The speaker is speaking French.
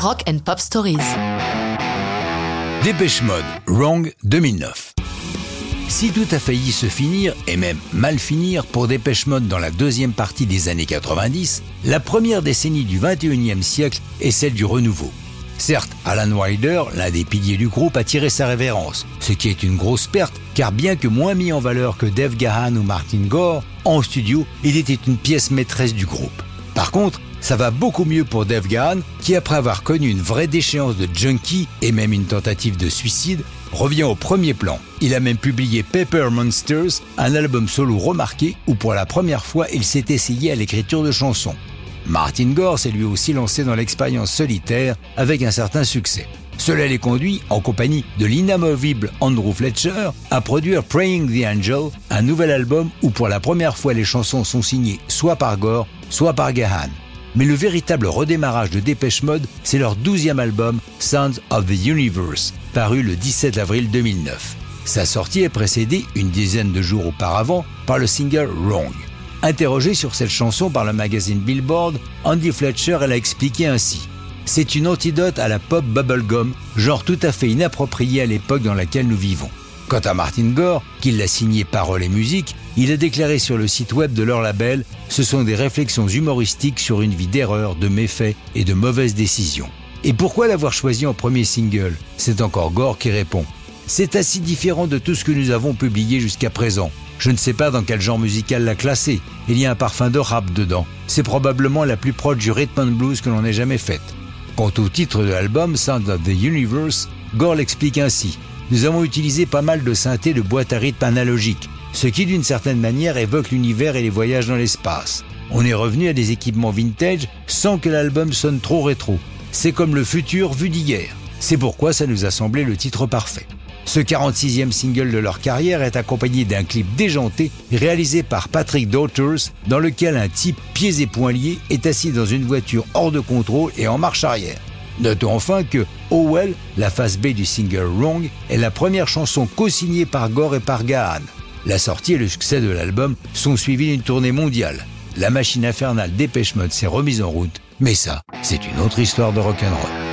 Rock and Pop Stories. Dépêche Mode, Wrong 2009. Si tout a failli se finir, et même mal finir, pour Dépêche Mode dans la deuxième partie des années 90, la première décennie du 21e siècle est celle du renouveau. Certes, Alan Wilder, l'un des piliers du groupe, a tiré sa révérence, ce qui est une grosse perte, car bien que moins mis en valeur que Dave Gahan ou Martin Gore, en studio, il était une pièce maîtresse du groupe. Par contre, ça va beaucoup mieux pour Dave Gahan, qui après avoir connu une vraie déchéance de junkie et même une tentative de suicide, revient au premier plan. Il a même publié Paper Monsters, un album solo remarqué où pour la première fois il s'est essayé à l'écriture de chansons. Martin Gore s'est lui aussi lancé dans l'expérience solitaire avec un certain succès. Cela les conduit, en compagnie de l'inamovible Andrew Fletcher, à produire Praying the Angel, un nouvel album où pour la première fois les chansons sont signées soit par Gore, soit par Gahan. Mais le véritable redémarrage de Dépêche Mode, c'est leur douzième album, Sounds of the Universe, paru le 17 avril 2009. Sa sortie est précédée, une dizaine de jours auparavant, par le single Wrong. Interrogé sur cette chanson par le magazine Billboard, Andy Fletcher l'a expliqué ainsi. C'est une antidote à la pop bubblegum, genre tout à fait inapproprié à l'époque dans laquelle nous vivons. Quant à Martin Gore, qui l'a signé paroles et musique, il a déclaré sur le site web de leur label Ce sont des réflexions humoristiques sur une vie d'erreurs, de méfaits et de mauvaises décisions. Et pourquoi l'avoir choisi en premier single? C'est encore Gore qui répond. C'est assez différent de tout ce que nous avons publié jusqu'à présent. Je ne sais pas dans quel genre musical la classer. Il y a un parfum de rap dedans. C'est probablement la plus proche du rhythm and blues que l'on ait jamais faite. Quant au titre de l'album, Sound of the Universe, Gore l'explique ainsi. Nous avons utilisé pas mal de synthés de boîtes à rythme analogiques, ce qui d'une certaine manière évoque l'univers et les voyages dans l'espace. On est revenu à des équipements vintage sans que l'album sonne trop rétro. C'est comme le futur vu d'hier. C'est pourquoi ça nous a semblé le titre parfait. Ce 46e single de leur carrière est accompagné d'un clip déjanté réalisé par Patrick Daughters dans lequel un type pieds et poings liés est assis dans une voiture hors de contrôle et en marche arrière. Notons enfin que Oh Well, la face B du single Wrong, est la première chanson co-signée par Gore et par Gahan. La sortie et le succès de l'album sont suivis d'une tournée mondiale. La machine infernale Dépêche Mode s'est remise en route, mais ça, c'est une autre histoire de rock'n'roll.